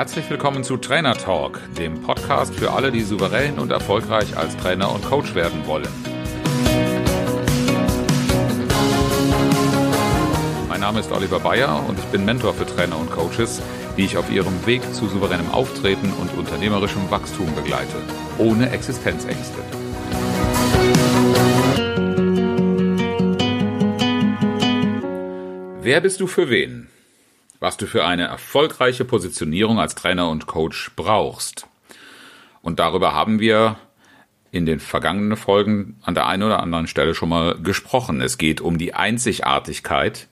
Herzlich willkommen zu Trainer Talk, dem Podcast für alle, die souverän und erfolgreich als Trainer und Coach werden wollen. Mein Name ist Oliver Bayer und ich bin Mentor für Trainer und Coaches, die ich auf ihrem Weg zu souveränem Auftreten und unternehmerischem Wachstum begleite, ohne Existenzängste. Wer bist du für wen? Was du für eine erfolgreiche Positionierung als Trainer und Coach brauchst. Und darüber haben wir in den vergangenen Folgen an der einen oder anderen Stelle schon mal gesprochen. Es geht um die Einzigartigkeit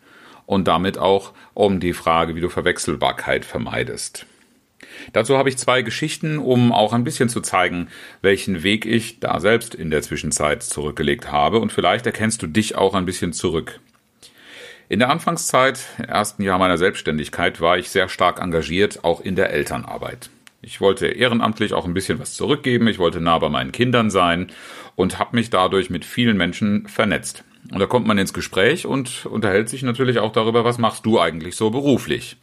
und damit auch um die Frage, wie du Verwechselbarkeit vermeidest. Dazu habe ich zwei Geschichten, um auch ein bisschen zu zeigen, welchen Weg ich da selbst in der Zwischenzeit zurückgelegt habe und vielleicht erkennst du dich auch ein bisschen zurück. In der Anfangszeit, im ersten Jahr meiner Selbstständigkeit, war ich sehr stark engagiert, auch in der Elternarbeit. Ich wollte ehrenamtlich auch ein bisschen was zurückgeben, ich wollte nah bei meinen Kindern sein und habe mich dadurch mit vielen Menschen vernetzt. Und da kommt man ins Gespräch und unterhält sich natürlich auch darüber, was machst du eigentlich so beruflich.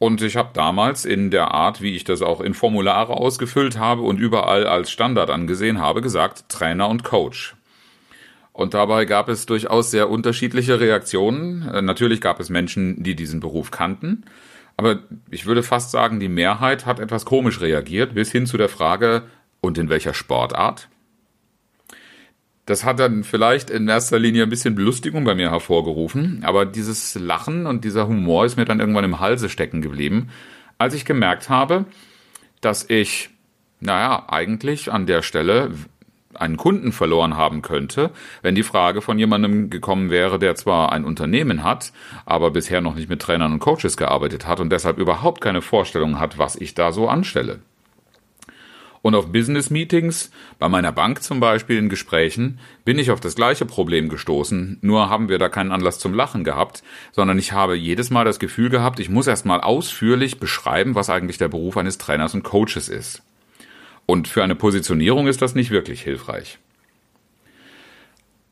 Und ich habe damals in der Art, wie ich das auch in Formulare ausgefüllt habe und überall als Standard angesehen habe, gesagt Trainer und Coach. Und dabei gab es durchaus sehr unterschiedliche Reaktionen. Äh, natürlich gab es Menschen, die diesen Beruf kannten. Aber ich würde fast sagen, die Mehrheit hat etwas komisch reagiert, bis hin zu der Frage, und in welcher Sportart? Das hat dann vielleicht in erster Linie ein bisschen Belustigung bei mir hervorgerufen, aber dieses Lachen und dieser Humor ist mir dann irgendwann im Halse stecken geblieben, als ich gemerkt habe, dass ich, naja, eigentlich an der Stelle einen Kunden verloren haben könnte, wenn die Frage von jemandem gekommen wäre, der zwar ein Unternehmen hat, aber bisher noch nicht mit Trainern und Coaches gearbeitet hat und deshalb überhaupt keine Vorstellung hat, was ich da so anstelle. Und auf Business Meetings, bei meiner Bank zum Beispiel in Gesprächen, bin ich auf das gleiche Problem gestoßen, nur haben wir da keinen Anlass zum Lachen gehabt, sondern ich habe jedes Mal das Gefühl gehabt, ich muss erstmal ausführlich beschreiben, was eigentlich der Beruf eines Trainers und Coaches ist. Und für eine Positionierung ist das nicht wirklich hilfreich.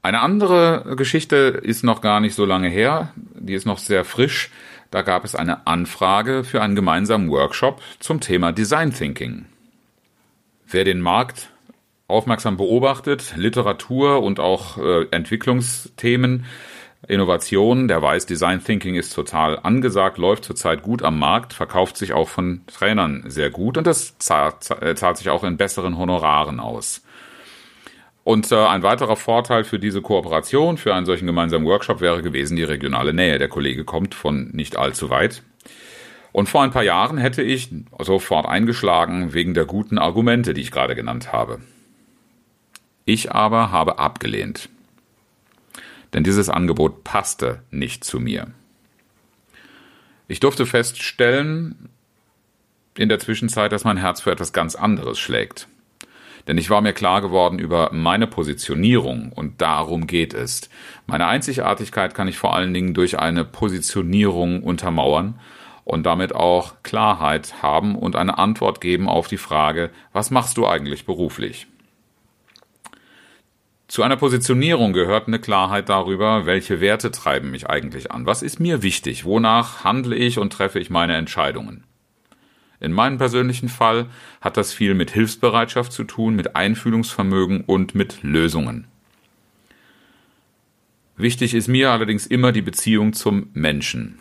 Eine andere Geschichte ist noch gar nicht so lange her, die ist noch sehr frisch. Da gab es eine Anfrage für einen gemeinsamen Workshop zum Thema Design Thinking. Wer den Markt aufmerksam beobachtet, Literatur und auch äh, Entwicklungsthemen, Innovation, der weiß, Design Thinking ist total angesagt, läuft zurzeit gut am Markt, verkauft sich auch von Trainern sehr gut und das zahlt, äh, zahlt sich auch in besseren Honoraren aus. Und äh, ein weiterer Vorteil für diese Kooperation, für einen solchen gemeinsamen Workshop wäre gewesen die regionale Nähe. Der Kollege kommt von nicht allzu weit. Und vor ein paar Jahren hätte ich sofort eingeschlagen wegen der guten Argumente, die ich gerade genannt habe. Ich aber habe abgelehnt denn dieses Angebot passte nicht zu mir. Ich durfte feststellen in der Zwischenzeit, dass mein Herz für etwas ganz anderes schlägt. Denn ich war mir klar geworden über meine Positionierung und darum geht es. Meine Einzigartigkeit kann ich vor allen Dingen durch eine Positionierung untermauern und damit auch Klarheit haben und eine Antwort geben auf die Frage, was machst du eigentlich beruflich? Zu einer Positionierung gehört eine Klarheit darüber, welche Werte treiben mich eigentlich an. Was ist mir wichtig? Wonach handle ich und treffe ich meine Entscheidungen? In meinem persönlichen Fall hat das viel mit Hilfsbereitschaft zu tun, mit Einfühlungsvermögen und mit Lösungen. Wichtig ist mir allerdings immer die Beziehung zum Menschen.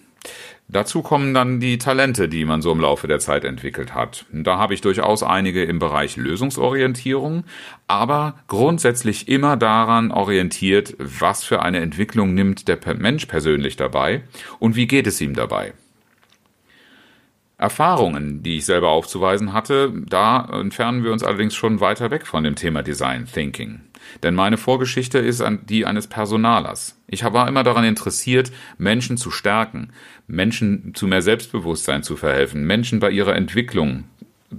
Dazu kommen dann die Talente, die man so im Laufe der Zeit entwickelt hat. Da habe ich durchaus einige im Bereich Lösungsorientierung, aber grundsätzlich immer daran orientiert, was für eine Entwicklung nimmt der Mensch persönlich dabei und wie geht es ihm dabei. Erfahrungen, die ich selber aufzuweisen hatte, da entfernen wir uns allerdings schon weiter weg von dem Thema Design Thinking. Denn meine Vorgeschichte ist die eines Personalers. Ich war immer daran interessiert, Menschen zu stärken, Menschen zu mehr Selbstbewusstsein zu verhelfen, Menschen bei ihrer Entwicklung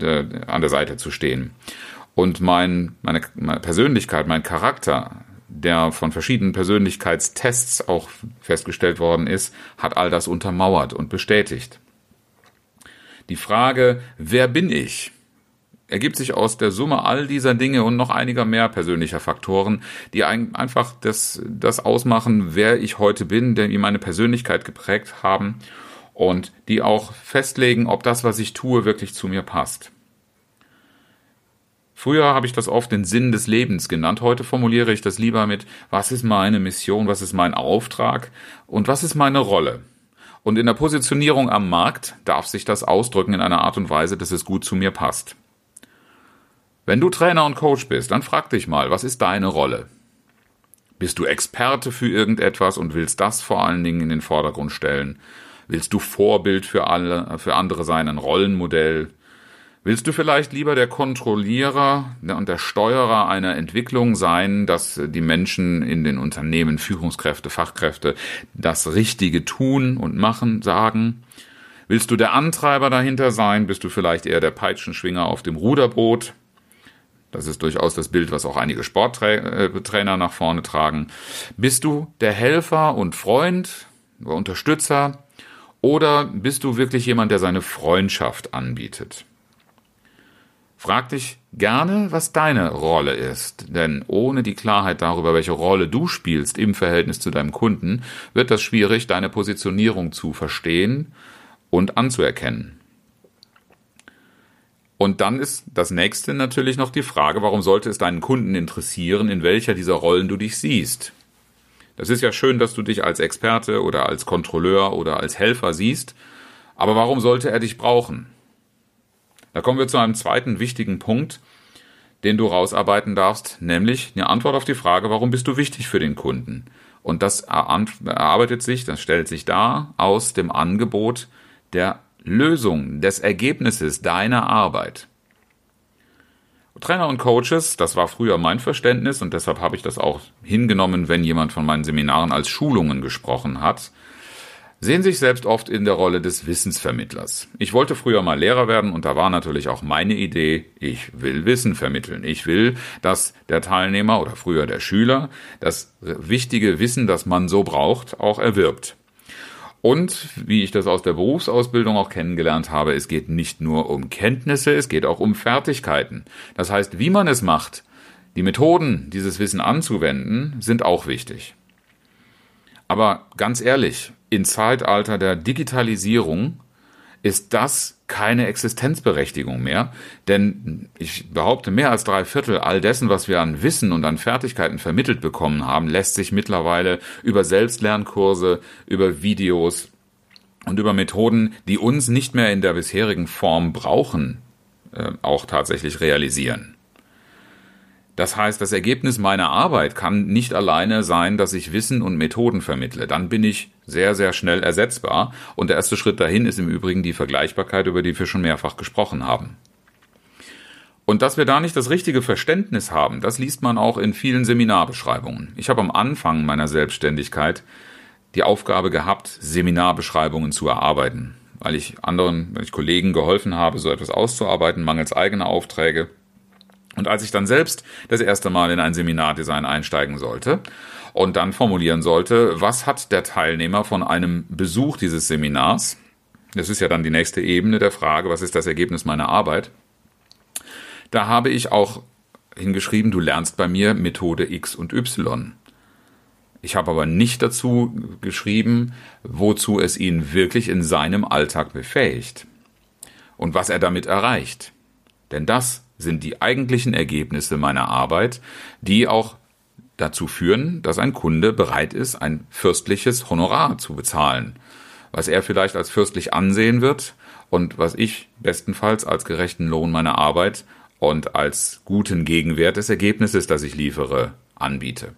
äh, an der Seite zu stehen. Und mein, meine, meine Persönlichkeit, mein Charakter, der von verschiedenen Persönlichkeitstests auch festgestellt worden ist, hat all das untermauert und bestätigt. Die Frage, wer bin ich? Ergibt sich aus der Summe all dieser Dinge und noch einiger mehr persönlicher Faktoren, die einfach das, das ausmachen, wer ich heute bin, die meine Persönlichkeit geprägt haben und die auch festlegen, ob das, was ich tue, wirklich zu mir passt. Früher habe ich das oft den Sinn des Lebens genannt. Heute formuliere ich das lieber mit, was ist meine Mission, was ist mein Auftrag und was ist meine Rolle. Und in der Positionierung am Markt darf sich das ausdrücken in einer Art und Weise, dass es gut zu mir passt. Wenn du Trainer und Coach bist, dann frag dich mal, was ist deine Rolle? Bist du Experte für irgendetwas und willst das vor allen Dingen in den Vordergrund stellen? Willst du Vorbild für alle, für andere sein, ein Rollenmodell? Willst du vielleicht lieber der Kontrollierer und der Steuerer einer Entwicklung sein, dass die Menschen in den Unternehmen, Führungskräfte, Fachkräfte, das Richtige tun und machen, sagen? Willst du der Antreiber dahinter sein? Bist du vielleicht eher der Peitschenschwinger auf dem Ruderboot? Das ist durchaus das Bild, was auch einige Sporttrainer nach vorne tragen. Bist du der Helfer und Freund oder Unterstützer? Oder bist du wirklich jemand, der seine Freundschaft anbietet? Frag dich gerne, was deine Rolle ist, denn ohne die Klarheit darüber, welche Rolle du spielst im Verhältnis zu deinem Kunden, wird das schwierig, deine Positionierung zu verstehen und anzuerkennen. Und dann ist das nächste natürlich noch die Frage, warum sollte es deinen Kunden interessieren, in welcher dieser Rollen du dich siehst? Das ist ja schön, dass du dich als Experte oder als Kontrolleur oder als Helfer siehst, aber warum sollte er dich brauchen? Da kommen wir zu einem zweiten wichtigen Punkt, den du rausarbeiten darfst, nämlich eine Antwort auf die Frage, warum bist du wichtig für den Kunden? Und das erarbeitet sich, das stellt sich dar aus dem Angebot der Lösung, des Ergebnisses deiner Arbeit. Trainer und Coaches, das war früher mein Verständnis und deshalb habe ich das auch hingenommen, wenn jemand von meinen Seminaren als Schulungen gesprochen hat, sehen sich selbst oft in der Rolle des Wissensvermittlers. Ich wollte früher mal Lehrer werden und da war natürlich auch meine Idee, ich will Wissen vermitteln. Ich will, dass der Teilnehmer oder früher der Schüler das wichtige Wissen, das man so braucht, auch erwirbt. Und wie ich das aus der Berufsausbildung auch kennengelernt habe, es geht nicht nur um Kenntnisse, es geht auch um Fertigkeiten. Das heißt, wie man es macht, die Methoden, dieses Wissen anzuwenden, sind auch wichtig. Aber ganz ehrlich, im Zeitalter der Digitalisierung ist das keine Existenzberechtigung mehr, denn ich behaupte, mehr als drei Viertel all dessen, was wir an Wissen und an Fertigkeiten vermittelt bekommen haben, lässt sich mittlerweile über Selbstlernkurse, über Videos und über Methoden, die uns nicht mehr in der bisherigen Form brauchen, äh, auch tatsächlich realisieren. Das heißt, das Ergebnis meiner Arbeit kann nicht alleine sein, dass ich Wissen und Methoden vermittle. Dann bin ich sehr, sehr schnell ersetzbar. Und der erste Schritt dahin ist im Übrigen die Vergleichbarkeit, über die wir schon mehrfach gesprochen haben. Und dass wir da nicht das richtige Verständnis haben, das liest man auch in vielen Seminarbeschreibungen. Ich habe am Anfang meiner Selbstständigkeit die Aufgabe gehabt, Seminarbeschreibungen zu erarbeiten, weil ich anderen, weil ich Kollegen geholfen habe, so etwas auszuarbeiten, mangels eigener Aufträge. Und als ich dann selbst das erste Mal in ein Seminardesign einsteigen sollte und dann formulieren sollte, was hat der Teilnehmer von einem Besuch dieses Seminars, das ist ja dann die nächste Ebene der Frage, was ist das Ergebnis meiner Arbeit, da habe ich auch hingeschrieben, du lernst bei mir Methode X und Y. Ich habe aber nicht dazu geschrieben, wozu es ihn wirklich in seinem Alltag befähigt und was er damit erreicht. Denn das sind die eigentlichen Ergebnisse meiner Arbeit, die auch dazu führen, dass ein Kunde bereit ist, ein fürstliches Honorar zu bezahlen, was er vielleicht als fürstlich ansehen wird und was ich bestenfalls als gerechten Lohn meiner Arbeit und als guten Gegenwert des Ergebnisses, das ich liefere, anbiete.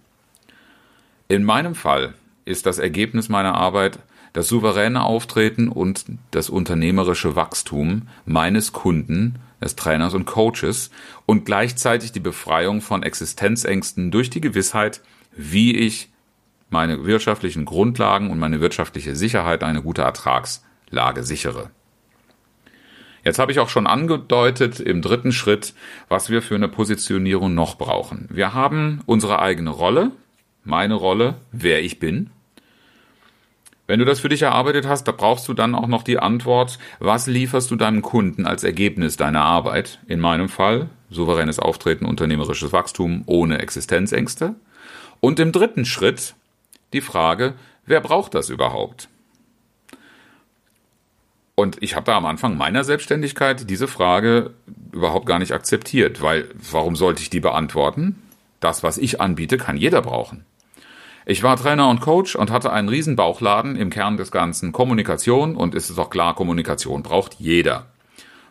In meinem Fall ist das Ergebnis meiner Arbeit das souveräne Auftreten und das unternehmerische Wachstum meines Kunden des Trainers und Coaches und gleichzeitig die Befreiung von Existenzängsten durch die Gewissheit, wie ich meine wirtschaftlichen Grundlagen und meine wirtschaftliche Sicherheit eine gute Ertragslage sichere. Jetzt habe ich auch schon angedeutet im dritten Schritt, was wir für eine Positionierung noch brauchen. Wir haben unsere eigene Rolle, meine Rolle, wer ich bin, wenn du das für dich erarbeitet hast, da brauchst du dann auch noch die Antwort, was lieferst du deinem Kunden als Ergebnis deiner Arbeit? In meinem Fall souveränes Auftreten, unternehmerisches Wachstum ohne Existenzängste. Und im dritten Schritt die Frage, wer braucht das überhaupt? Und ich habe da am Anfang meiner Selbstständigkeit diese Frage überhaupt gar nicht akzeptiert, weil warum sollte ich die beantworten? Das, was ich anbiete, kann jeder brauchen. Ich war Trainer und Coach und hatte einen riesen Bauchladen im Kern des Ganzen Kommunikation und ist es auch klar, Kommunikation braucht jeder.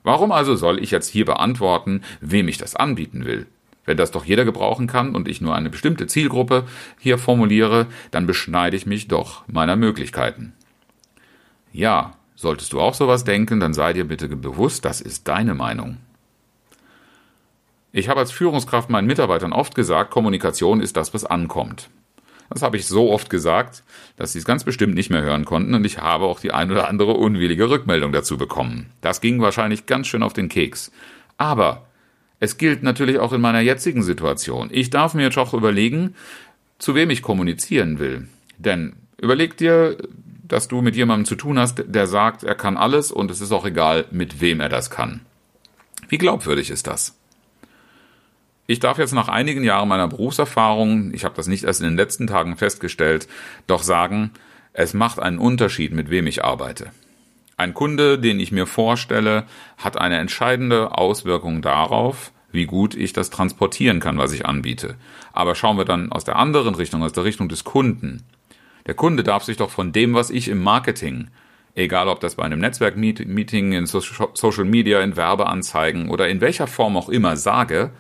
Warum also soll ich jetzt hier beantworten, wem ich das anbieten will? Wenn das doch jeder gebrauchen kann und ich nur eine bestimmte Zielgruppe hier formuliere, dann beschneide ich mich doch meiner Möglichkeiten. Ja, solltest du auch sowas denken, dann sei dir bitte bewusst, das ist deine Meinung. Ich habe als Führungskraft meinen Mitarbeitern oft gesagt, Kommunikation ist das, was ankommt. Das habe ich so oft gesagt, dass sie es ganz bestimmt nicht mehr hören konnten und ich habe auch die ein oder andere unwillige Rückmeldung dazu bekommen. Das ging wahrscheinlich ganz schön auf den Keks. Aber es gilt natürlich auch in meiner jetzigen Situation. Ich darf mir jetzt auch überlegen, zu wem ich kommunizieren will. Denn überleg dir, dass du mit jemandem zu tun hast, der sagt, er kann alles und es ist auch egal, mit wem er das kann. Wie glaubwürdig ist das? Ich darf jetzt nach einigen Jahren meiner Berufserfahrung, ich habe das nicht erst in den letzten Tagen festgestellt, doch sagen, es macht einen Unterschied, mit wem ich arbeite. Ein Kunde, den ich mir vorstelle, hat eine entscheidende Auswirkung darauf, wie gut ich das transportieren kann, was ich anbiete. Aber schauen wir dann aus der anderen Richtung, aus der Richtung des Kunden. Der Kunde darf sich doch von dem, was ich im Marketing, egal ob das bei einem Netzwerkmeeting, in Social Media, in Werbeanzeigen oder in welcher Form auch immer sage,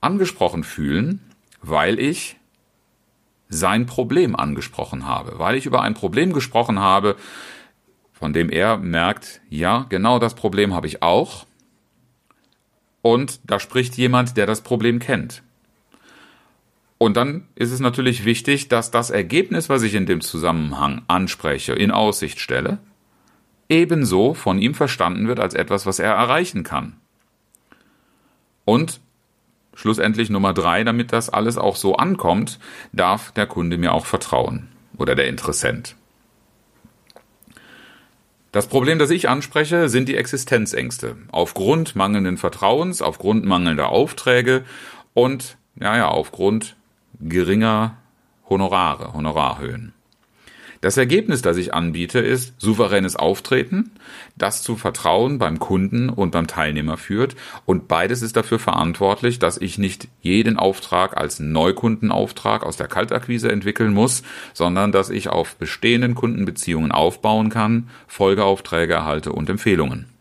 angesprochen fühlen, weil ich sein Problem angesprochen habe, weil ich über ein Problem gesprochen habe, von dem er merkt, ja, genau das Problem habe ich auch. Und da spricht jemand, der das Problem kennt. Und dann ist es natürlich wichtig, dass das Ergebnis, was ich in dem Zusammenhang anspreche, in Aussicht stelle, ebenso von ihm verstanden wird als etwas, was er erreichen kann. Und schlussendlich Nummer drei, damit das alles auch so ankommt, darf der Kunde mir auch vertrauen oder der Interessent. Das Problem, das ich anspreche, sind die Existenzängste. Aufgrund mangelnden Vertrauens, aufgrund mangelnder Aufträge und, ja, ja, aufgrund geringer Honorare, Honorarhöhen. Das Ergebnis, das ich anbiete, ist souveränes Auftreten, das zu Vertrauen beim Kunden und beim Teilnehmer führt. Und beides ist dafür verantwortlich, dass ich nicht jeden Auftrag als Neukundenauftrag aus der Kaltakquise entwickeln muss, sondern dass ich auf bestehenden Kundenbeziehungen aufbauen kann, Folgeaufträge erhalte und Empfehlungen.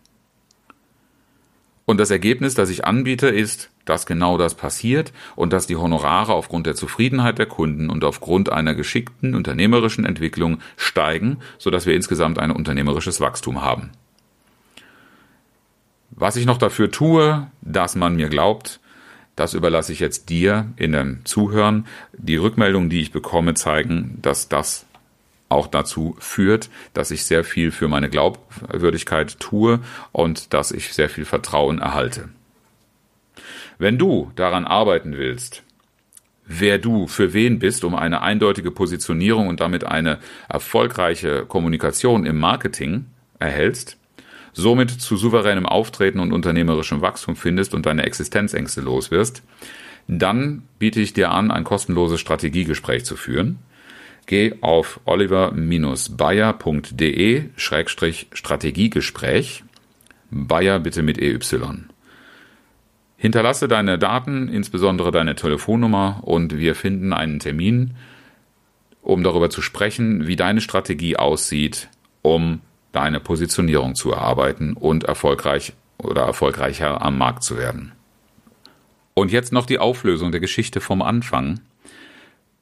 Und das Ergebnis, das ich anbiete, ist, dass genau das passiert und dass die Honorare aufgrund der Zufriedenheit der Kunden und aufgrund einer geschickten unternehmerischen Entwicklung steigen, sodass wir insgesamt ein unternehmerisches Wachstum haben. Was ich noch dafür tue, dass man mir glaubt, das überlasse ich jetzt dir in dem Zuhören. Die Rückmeldungen, die ich bekomme, zeigen, dass das auch dazu führt, dass ich sehr viel für meine Glaubwürdigkeit tue und dass ich sehr viel Vertrauen erhalte. Wenn du daran arbeiten willst, wer du für wen bist, um eine eindeutige Positionierung und damit eine erfolgreiche Kommunikation im Marketing erhältst, somit zu souveränem Auftreten und unternehmerischem Wachstum findest und deine Existenzängste loswirst, dann biete ich dir an, ein kostenloses Strategiegespräch zu führen. Geh auf oliver-bayer.de-strategiegespräch. Bayer bitte mit EY. Hinterlasse deine Daten, insbesondere deine Telefonnummer, und wir finden einen Termin, um darüber zu sprechen, wie deine Strategie aussieht, um deine Positionierung zu erarbeiten und erfolgreich oder erfolgreicher am Markt zu werden. Und jetzt noch die Auflösung der Geschichte vom Anfang.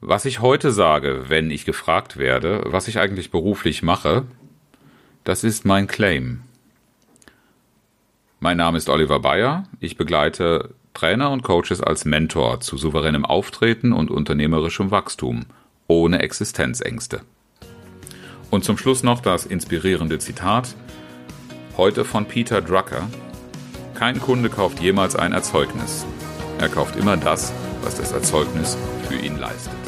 Was ich heute sage, wenn ich gefragt werde, was ich eigentlich beruflich mache, das ist mein Claim. Mein Name ist Oliver Bayer. Ich begleite Trainer und Coaches als Mentor zu souveränem Auftreten und unternehmerischem Wachstum, ohne Existenzängste. Und zum Schluss noch das inspirierende Zitat, heute von Peter Drucker. Kein Kunde kauft jemals ein Erzeugnis. Er kauft immer das, was das Erzeugnis für ihn leistet.